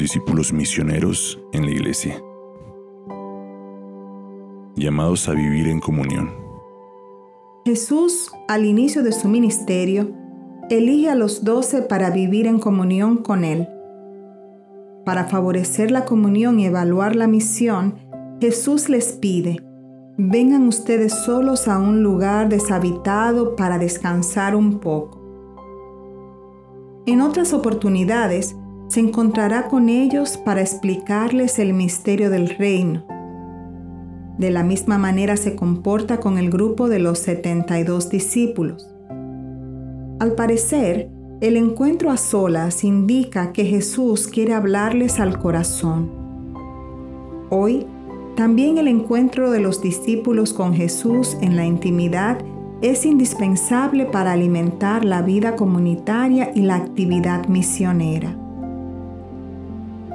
discípulos misioneros en la iglesia, llamados a vivir en comunión. Jesús, al inicio de su ministerio, elige a los doce para vivir en comunión con Él. Para favorecer la comunión y evaluar la misión, Jesús les pide, vengan ustedes solos a un lugar deshabitado para descansar un poco. En otras oportunidades, se encontrará con ellos para explicarles el misterio del reino. De la misma manera se comporta con el grupo de los 72 discípulos. Al parecer, el encuentro a solas indica que Jesús quiere hablarles al corazón. Hoy, también el encuentro de los discípulos con Jesús en la intimidad es indispensable para alimentar la vida comunitaria y la actividad misionera.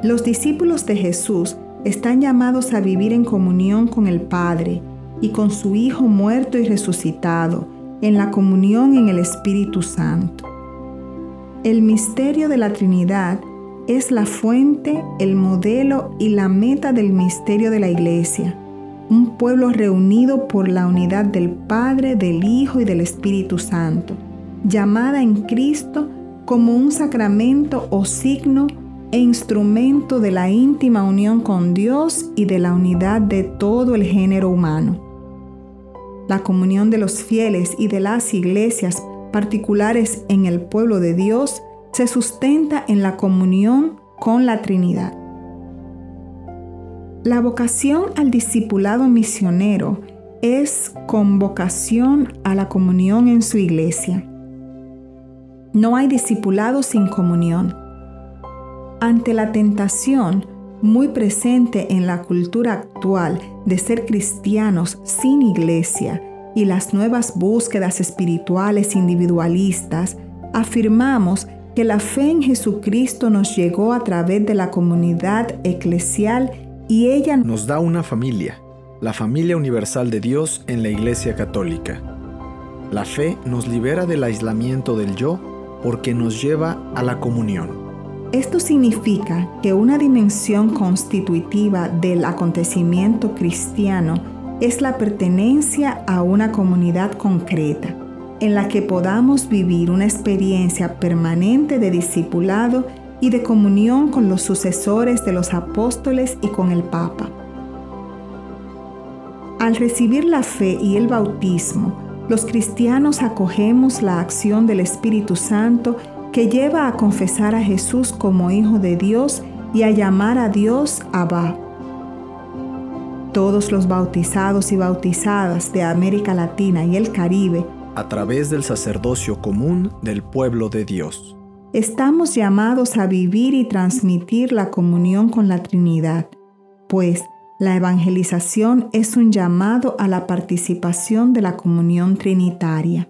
Los discípulos de Jesús están llamados a vivir en comunión con el Padre y con su Hijo muerto y resucitado, en la comunión en el Espíritu Santo. El misterio de la Trinidad es la fuente, el modelo y la meta del misterio de la Iglesia, un pueblo reunido por la unidad del Padre, del Hijo y del Espíritu Santo, llamada en Cristo como un sacramento o signo e instrumento de la íntima unión con Dios y de la unidad de todo el género humano. La comunión de los fieles y de las iglesias particulares en el pueblo de Dios se sustenta en la comunión con la Trinidad. La vocación al discipulado misionero es convocación a la comunión en su iglesia. No hay discipulado sin comunión. Ante la tentación muy presente en la cultura actual de ser cristianos sin iglesia, y las nuevas búsquedas espirituales individualistas, afirmamos que la fe en Jesucristo nos llegó a través de la comunidad eclesial y ella nos da una familia, la familia universal de Dios en la Iglesia Católica. La fe nos libera del aislamiento del yo porque nos lleva a la comunión. Esto significa que una dimensión constitutiva del acontecimiento cristiano es la pertenencia a una comunidad concreta, en la que podamos vivir una experiencia permanente de discipulado y de comunión con los sucesores de los apóstoles y con el Papa. Al recibir la fe y el bautismo, los cristianos acogemos la acción del Espíritu Santo que lleva a confesar a Jesús como Hijo de Dios y a llamar a Dios Abba, todos los bautizados y bautizadas de América Latina y el Caribe, a través del sacerdocio común del pueblo de Dios. Estamos llamados a vivir y transmitir la comunión con la Trinidad, pues la evangelización es un llamado a la participación de la comunión trinitaria.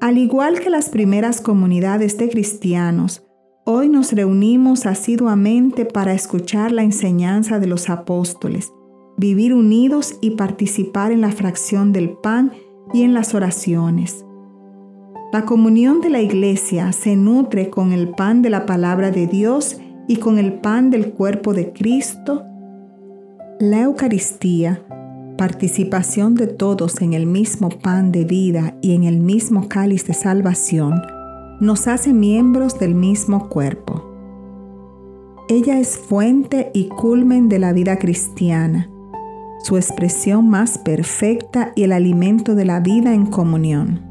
Al igual que las primeras comunidades de cristianos, Hoy nos reunimos asiduamente para escuchar la enseñanza de los apóstoles, vivir unidos y participar en la fracción del pan y en las oraciones. La comunión de la iglesia se nutre con el pan de la palabra de Dios y con el pan del cuerpo de Cristo. La Eucaristía, participación de todos en el mismo pan de vida y en el mismo cáliz de salvación, nos hace miembros del mismo cuerpo. Ella es fuente y culmen de la vida cristiana, su expresión más perfecta y el alimento de la vida en comunión.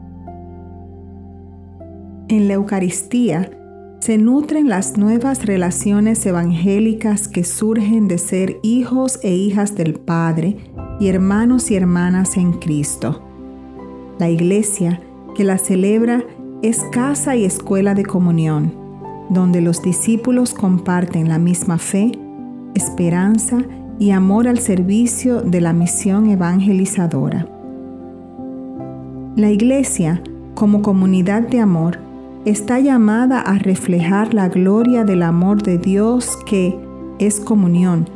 En la Eucaristía se nutren las nuevas relaciones evangélicas que surgen de ser hijos e hijas del Padre y hermanos y hermanas en Cristo. La Iglesia, que la celebra, es casa y escuela de comunión, donde los discípulos comparten la misma fe, esperanza y amor al servicio de la misión evangelizadora. La Iglesia, como comunidad de amor, está llamada a reflejar la gloria del amor de Dios que es comunión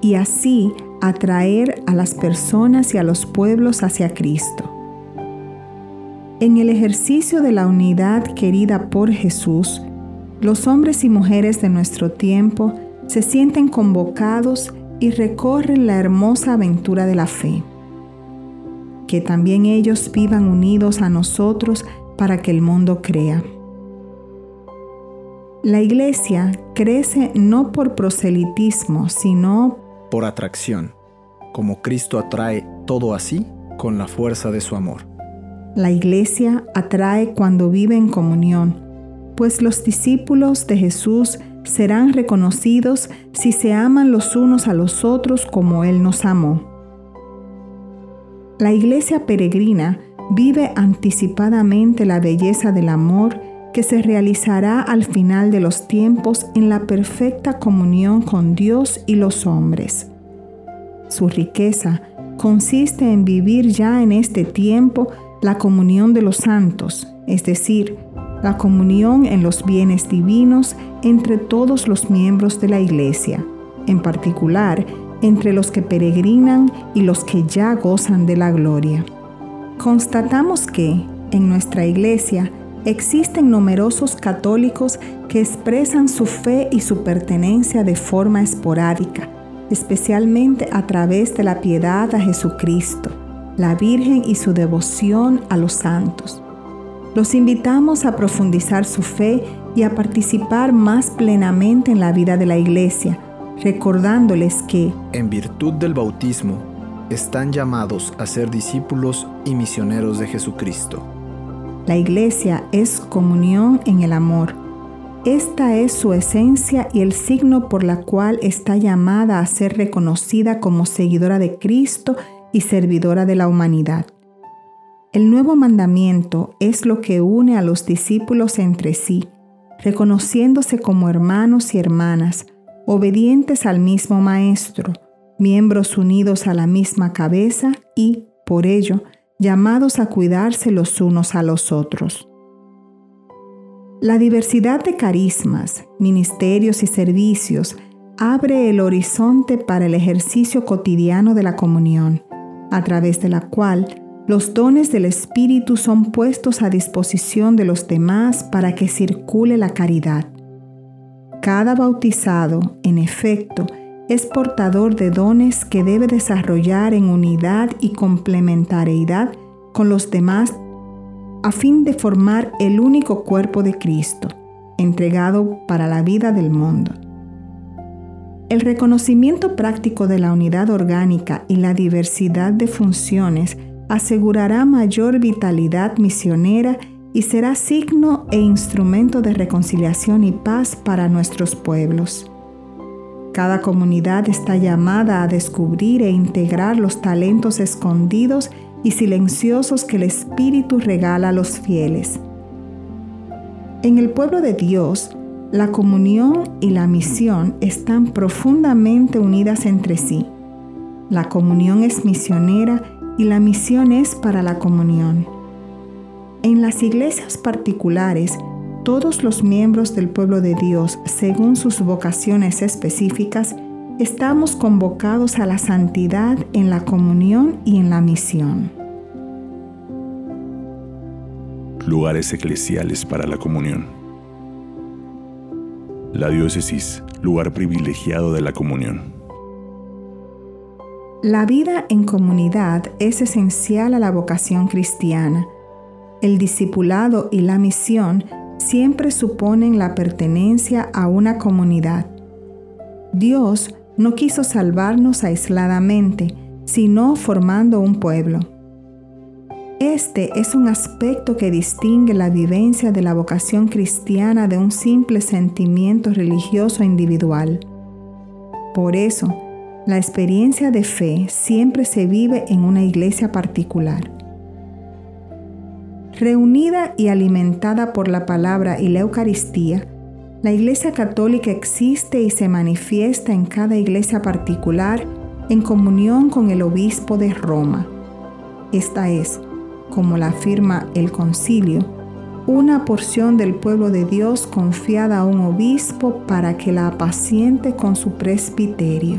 y así atraer a las personas y a los pueblos hacia Cristo. En el ejercicio de la unidad querida por Jesús, los hombres y mujeres de nuestro tiempo se sienten convocados y recorren la hermosa aventura de la fe. Que también ellos vivan unidos a nosotros para que el mundo crea. La iglesia crece no por proselitismo, sino por atracción, como Cristo atrae todo así con la fuerza de su amor. La iglesia atrae cuando vive en comunión, pues los discípulos de Jesús serán reconocidos si se aman los unos a los otros como Él nos amó. La iglesia peregrina vive anticipadamente la belleza del amor que se realizará al final de los tiempos en la perfecta comunión con Dios y los hombres. Su riqueza consiste en vivir ya en este tiempo la comunión de los santos, es decir, la comunión en los bienes divinos entre todos los miembros de la Iglesia, en particular entre los que peregrinan y los que ya gozan de la gloria. Constatamos que, en nuestra Iglesia, existen numerosos católicos que expresan su fe y su pertenencia de forma esporádica, especialmente a través de la piedad a Jesucristo, la Virgen y su devoción a los santos. Los invitamos a profundizar su fe y a participar más plenamente en la vida de la Iglesia, recordándoles que, en virtud del bautismo, están llamados a ser discípulos y misioneros de Jesucristo. La Iglesia es comunión en el amor. Esta es su esencia y el signo por la cual está llamada a ser reconocida como seguidora de Cristo y servidora de la humanidad. El nuevo mandamiento es lo que une a los discípulos entre sí, reconociéndose como hermanos y hermanas, obedientes al mismo Maestro, miembros unidos a la misma cabeza y, por ello, llamados a cuidarse los unos a los otros. La diversidad de carismas, ministerios y servicios abre el horizonte para el ejercicio cotidiano de la comunión, a través de la cual los dones del Espíritu son puestos a disposición de los demás para que circule la caridad. Cada bautizado, en efecto, es portador de dones que debe desarrollar en unidad y complementariedad con los demás a fin de formar el único cuerpo de Cristo, entregado para la vida del mundo. El reconocimiento práctico de la unidad orgánica y la diversidad de funciones asegurará mayor vitalidad misionera y será signo e instrumento de reconciliación y paz para nuestros pueblos. Cada comunidad está llamada a descubrir e integrar los talentos escondidos y silenciosos que el Espíritu regala a los fieles. En el pueblo de Dios, la comunión y la misión están profundamente unidas entre sí. La comunión es misionera y la misión es para la comunión. En las iglesias particulares, todos los miembros del pueblo de Dios, según sus vocaciones específicas, estamos convocados a la santidad en la comunión y en la misión. Lugares eclesiales para la comunión. La diócesis, lugar privilegiado de la comunión. La vida en comunidad es esencial a la vocación cristiana. El discipulado y la misión siempre suponen la pertenencia a una comunidad. Dios no quiso salvarnos aisladamente, sino formando un pueblo. Este es un aspecto que distingue la vivencia de la vocación cristiana de un simple sentimiento religioso individual. Por eso, la experiencia de fe siempre se vive en una iglesia particular. Reunida y alimentada por la palabra y la Eucaristía, la Iglesia Católica existe y se manifiesta en cada iglesia particular en comunión con el obispo de Roma. Esta es, como la afirma el concilio, una porción del pueblo de Dios confiada a un obispo para que la apaciente con su presbiterio.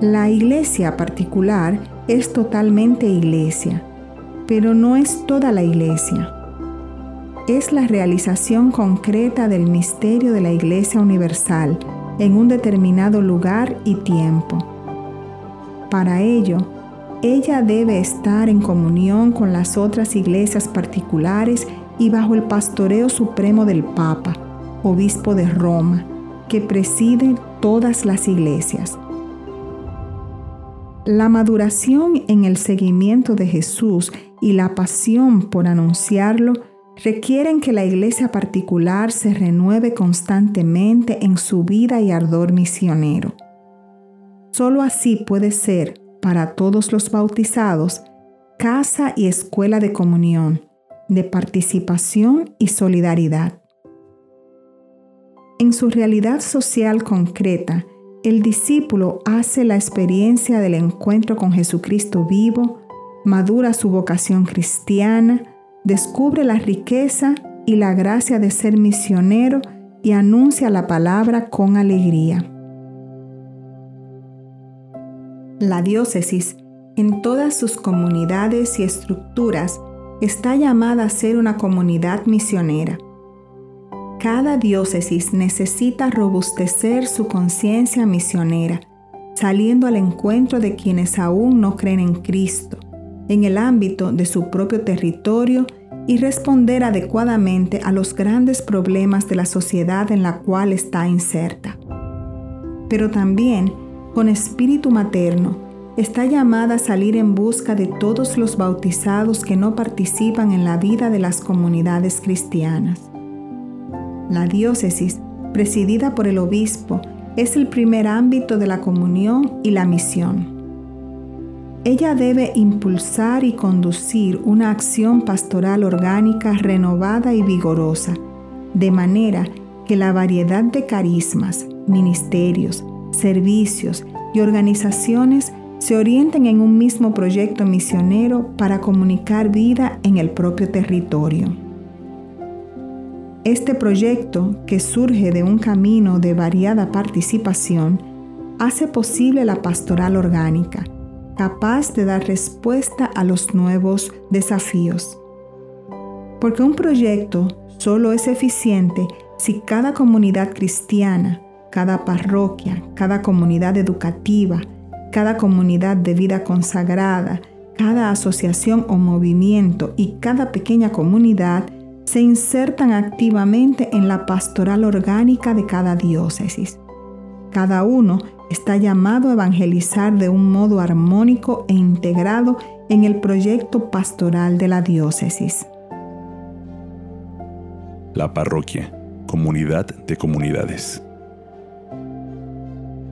La iglesia particular es totalmente iglesia, pero no es toda la iglesia. Es la realización concreta del misterio de la Iglesia Universal en un determinado lugar y tiempo. Para ello, ella debe estar en comunión con las otras iglesias particulares y bajo el pastoreo supremo del Papa, obispo de Roma, que preside todas las iglesias. La maduración en el seguimiento de Jesús y la pasión por anunciarlo requieren que la iglesia particular se renueve constantemente en su vida y ardor misionero. Solo así puede ser, para todos los bautizados, casa y escuela de comunión, de participación y solidaridad. En su realidad social concreta, el discípulo hace la experiencia del encuentro con Jesucristo vivo, madura su vocación cristiana, descubre la riqueza y la gracia de ser misionero y anuncia la palabra con alegría. La diócesis, en todas sus comunidades y estructuras, está llamada a ser una comunidad misionera. Cada diócesis necesita robustecer su conciencia misionera, saliendo al encuentro de quienes aún no creen en Cristo en el ámbito de su propio territorio y responder adecuadamente a los grandes problemas de la sociedad en la cual está inserta. Pero también, con espíritu materno, está llamada a salir en busca de todos los bautizados que no participan en la vida de las comunidades cristianas. La diócesis, presidida por el obispo, es el primer ámbito de la comunión y la misión. Ella debe impulsar y conducir una acción pastoral orgánica renovada y vigorosa, de manera que la variedad de carismas, ministerios, servicios y organizaciones se orienten en un mismo proyecto misionero para comunicar vida en el propio territorio. Este proyecto, que surge de un camino de variada participación, hace posible la pastoral orgánica, capaz de dar respuesta a los nuevos desafíos. Porque un proyecto solo es eficiente si cada comunidad cristiana, cada parroquia, cada comunidad educativa, cada comunidad de vida consagrada, cada asociación o movimiento y cada pequeña comunidad se insertan activamente en la pastoral orgánica de cada diócesis. Cada uno está llamado a evangelizar de un modo armónico e integrado en el proyecto pastoral de la diócesis. La parroquia, comunidad de comunidades.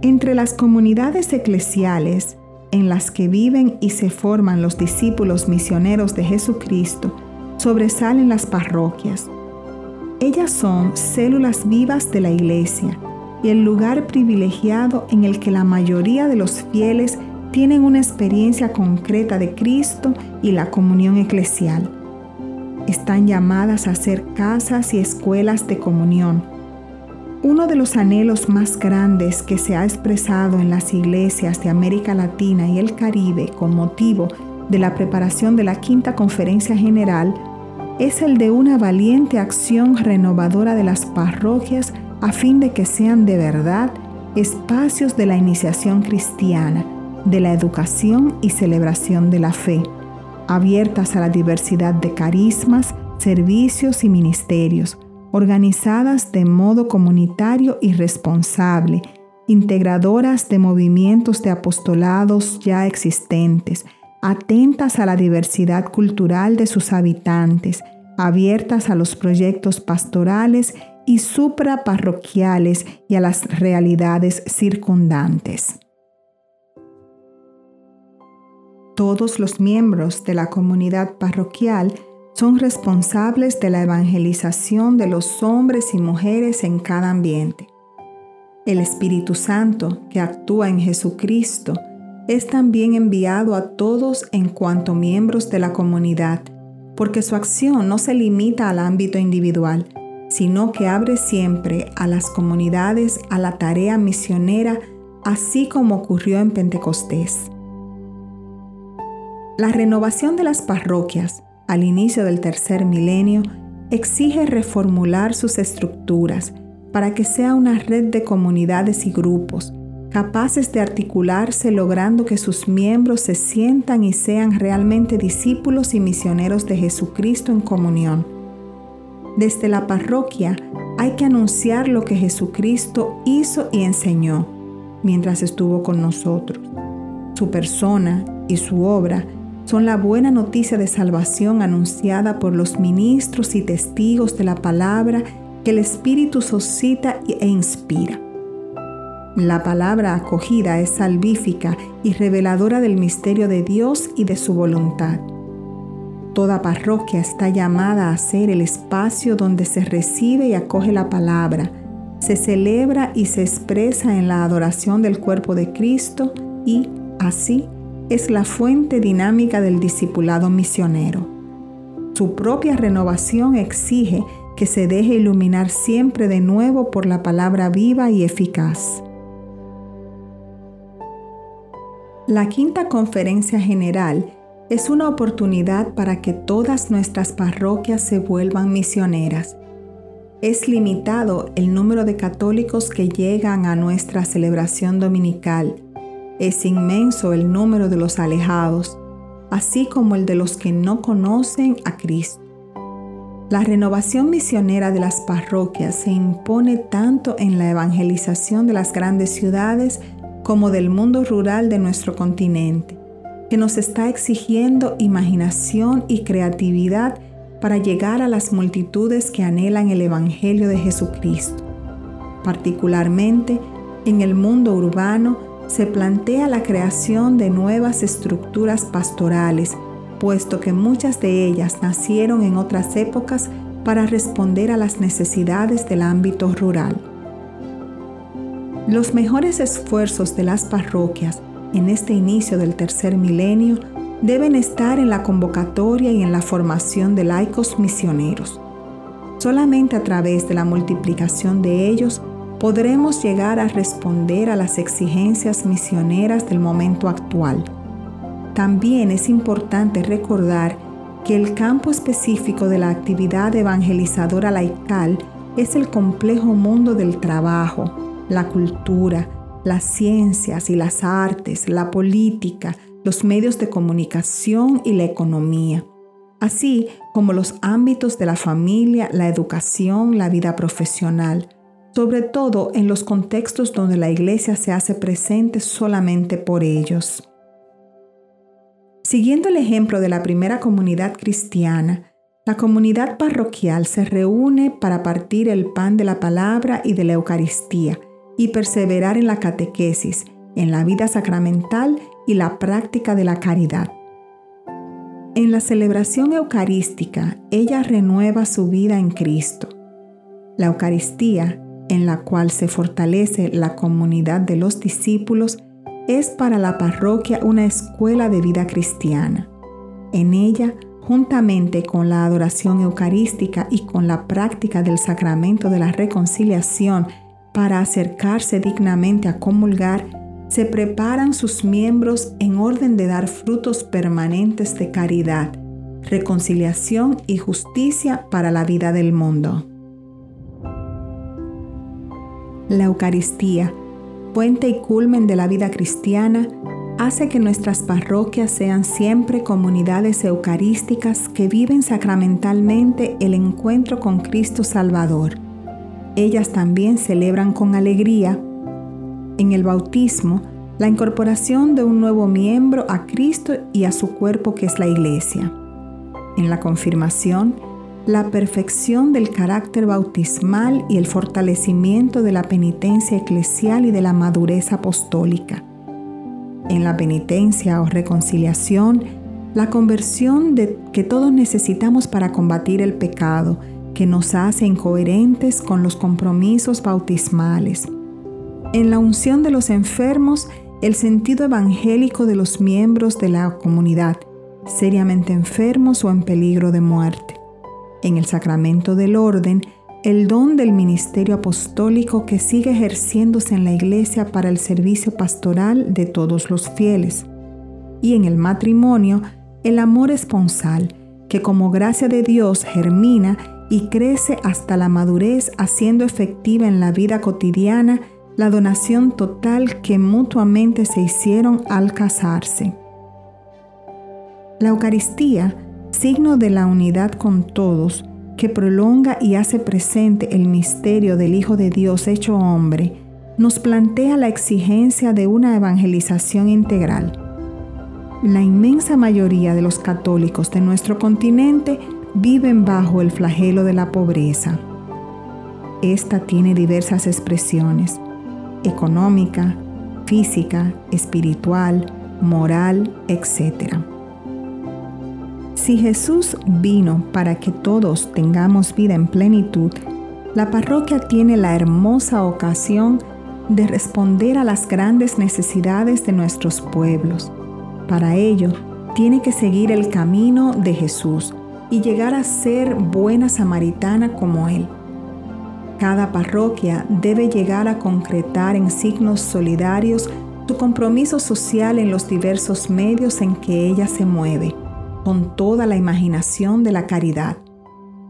Entre las comunidades eclesiales en las que viven y se forman los discípulos misioneros de Jesucristo, sobresalen las parroquias. Ellas son células vivas de la iglesia y el lugar privilegiado en el que la mayoría de los fieles tienen una experiencia concreta de Cristo y la comunión eclesial. Están llamadas a ser casas y escuelas de comunión. Uno de los anhelos más grandes que se ha expresado en las iglesias de América Latina y el Caribe con motivo de la preparación de la Quinta Conferencia General es el de una valiente acción renovadora de las parroquias a fin de que sean de verdad espacios de la iniciación cristiana, de la educación y celebración de la fe, abiertas a la diversidad de carismas, servicios y ministerios, organizadas de modo comunitario y responsable, integradoras de movimientos de apostolados ya existentes, atentas a la diversidad cultural de sus habitantes, abiertas a los proyectos pastorales y supraparroquiales y a las realidades circundantes. Todos los miembros de la comunidad parroquial son responsables de la evangelización de los hombres y mujeres en cada ambiente. El Espíritu Santo, que actúa en Jesucristo, es también enviado a todos en cuanto miembros de la comunidad, porque su acción no se limita al ámbito individual, sino que abre siempre a las comunidades a la tarea misionera, así como ocurrió en Pentecostés. La renovación de las parroquias al inicio del tercer milenio exige reformular sus estructuras para que sea una red de comunidades y grupos capaces de articularse logrando que sus miembros se sientan y sean realmente discípulos y misioneros de Jesucristo en comunión. Desde la parroquia hay que anunciar lo que Jesucristo hizo y enseñó mientras estuvo con nosotros. Su persona y su obra son la buena noticia de salvación anunciada por los ministros y testigos de la palabra que el Espíritu suscita e inspira. La palabra acogida es salvífica y reveladora del misterio de Dios y de su voluntad. Toda parroquia está llamada a ser el espacio donde se recibe y acoge la palabra, se celebra y se expresa en la adoración del cuerpo de Cristo y, así, es la fuente dinámica del discipulado misionero. Su propia renovación exige que se deje iluminar siempre de nuevo por la palabra viva y eficaz. La quinta conferencia general es una oportunidad para que todas nuestras parroquias se vuelvan misioneras. Es limitado el número de católicos que llegan a nuestra celebración dominical. Es inmenso el número de los alejados, así como el de los que no conocen a Cristo. La renovación misionera de las parroquias se impone tanto en la evangelización de las grandes ciudades como del mundo rural de nuestro continente, que nos está exigiendo imaginación y creatividad para llegar a las multitudes que anhelan el Evangelio de Jesucristo. Particularmente en el mundo urbano se plantea la creación de nuevas estructuras pastorales, puesto que muchas de ellas nacieron en otras épocas para responder a las necesidades del ámbito rural. Los mejores esfuerzos de las parroquias en este inicio del tercer milenio deben estar en la convocatoria y en la formación de laicos misioneros. Solamente a través de la multiplicación de ellos podremos llegar a responder a las exigencias misioneras del momento actual. También es importante recordar que el campo específico de la actividad evangelizadora laical es el complejo mundo del trabajo, la cultura, las ciencias y las artes, la política, los medios de comunicación y la economía, así como los ámbitos de la familia, la educación, la vida profesional, sobre todo en los contextos donde la iglesia se hace presente solamente por ellos. Siguiendo el ejemplo de la primera comunidad cristiana, la comunidad parroquial se reúne para partir el pan de la palabra y de la Eucaristía, y perseverar en la catequesis, en la vida sacramental y la práctica de la caridad. En la celebración eucarística, ella renueva su vida en Cristo. La Eucaristía, en la cual se fortalece la comunidad de los discípulos, es para la parroquia una escuela de vida cristiana. En ella, juntamente con la adoración eucarística y con la práctica del sacramento de la reconciliación para acercarse dignamente a comulgar, se preparan sus miembros en orden de dar frutos permanentes de caridad, reconciliación y justicia para la vida del mundo. La Eucaristía, puente y culmen de la vida cristiana, hace que nuestras parroquias sean siempre comunidades eucarísticas que viven sacramentalmente el encuentro con Cristo Salvador ellas también celebran con alegría en el bautismo la incorporación de un nuevo miembro a Cristo y a su cuerpo que es la iglesia. En la confirmación, la perfección del carácter bautismal y el fortalecimiento de la penitencia eclesial y de la madurez apostólica. En la penitencia o reconciliación, la conversión que todos necesitamos para combatir el pecado que nos hace incoherentes con los compromisos bautismales. En la unción de los enfermos, el sentido evangélico de los miembros de la comunidad, seriamente enfermos o en peligro de muerte. En el sacramento del orden, el don del ministerio apostólico que sigue ejerciéndose en la iglesia para el servicio pastoral de todos los fieles. Y en el matrimonio, el amor esponsal, que como gracia de Dios germina y crece hasta la madurez haciendo efectiva en la vida cotidiana la donación total que mutuamente se hicieron al casarse. La Eucaristía, signo de la unidad con todos, que prolonga y hace presente el misterio del Hijo de Dios hecho hombre, nos plantea la exigencia de una evangelización integral. La inmensa mayoría de los católicos de nuestro continente viven bajo el flagelo de la pobreza. Esta tiene diversas expresiones, económica, física, espiritual, moral, etc. Si Jesús vino para que todos tengamos vida en plenitud, la parroquia tiene la hermosa ocasión de responder a las grandes necesidades de nuestros pueblos. Para ello, tiene que seguir el camino de Jesús y llegar a ser buena samaritana como Él. Cada parroquia debe llegar a concretar en signos solidarios su compromiso social en los diversos medios en que ella se mueve, con toda la imaginación de la caridad.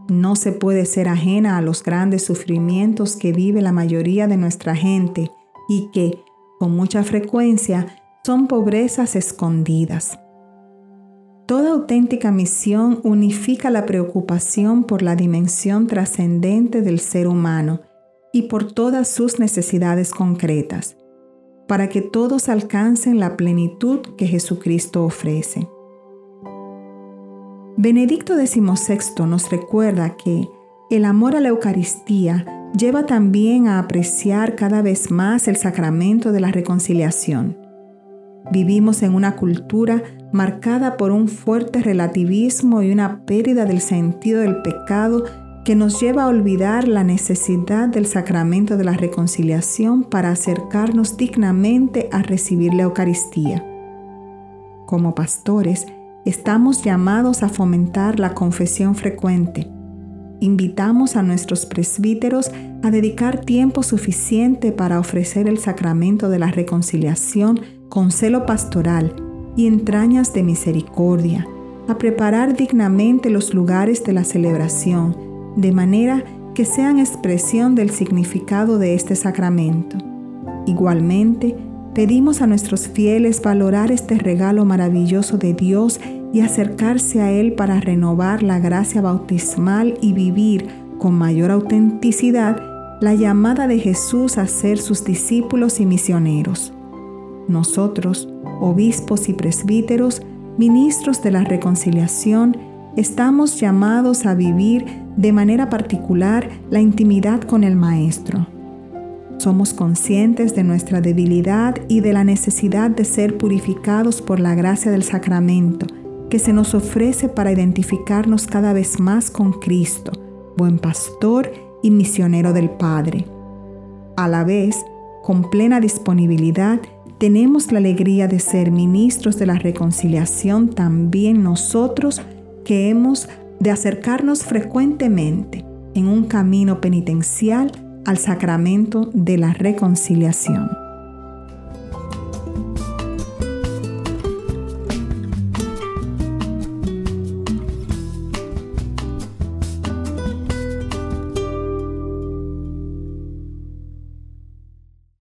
No se puede ser ajena a los grandes sufrimientos que vive la mayoría de nuestra gente y que, con mucha frecuencia, son pobrezas escondidas. Toda auténtica misión unifica la preocupación por la dimensión trascendente del ser humano y por todas sus necesidades concretas, para que todos alcancen la plenitud que Jesucristo ofrece. Benedicto XVI nos recuerda que el amor a la Eucaristía lleva también a apreciar cada vez más el sacramento de la reconciliación. Vivimos en una cultura marcada por un fuerte relativismo y una pérdida del sentido del pecado que nos lleva a olvidar la necesidad del sacramento de la reconciliación para acercarnos dignamente a recibir la Eucaristía. Como pastores, Estamos llamados a fomentar la confesión frecuente. Invitamos a nuestros presbíteros a dedicar tiempo suficiente para ofrecer el sacramento de la reconciliación con celo pastoral y entrañas de misericordia, a preparar dignamente los lugares de la celebración, de manera que sean expresión del significado de este sacramento. Igualmente, Pedimos a nuestros fieles valorar este regalo maravilloso de Dios y acercarse a Él para renovar la gracia bautismal y vivir con mayor autenticidad la llamada de Jesús a ser sus discípulos y misioneros. Nosotros, obispos y presbíteros, ministros de la reconciliación, estamos llamados a vivir de manera particular la intimidad con el Maestro somos conscientes de nuestra debilidad y de la necesidad de ser purificados por la gracia del sacramento que se nos ofrece para identificarnos cada vez más con Cristo, buen pastor y misionero del Padre. A la vez, con plena disponibilidad, tenemos la alegría de ser ministros de la reconciliación también nosotros que hemos de acercarnos frecuentemente en un camino penitencial al sacramento de la reconciliación.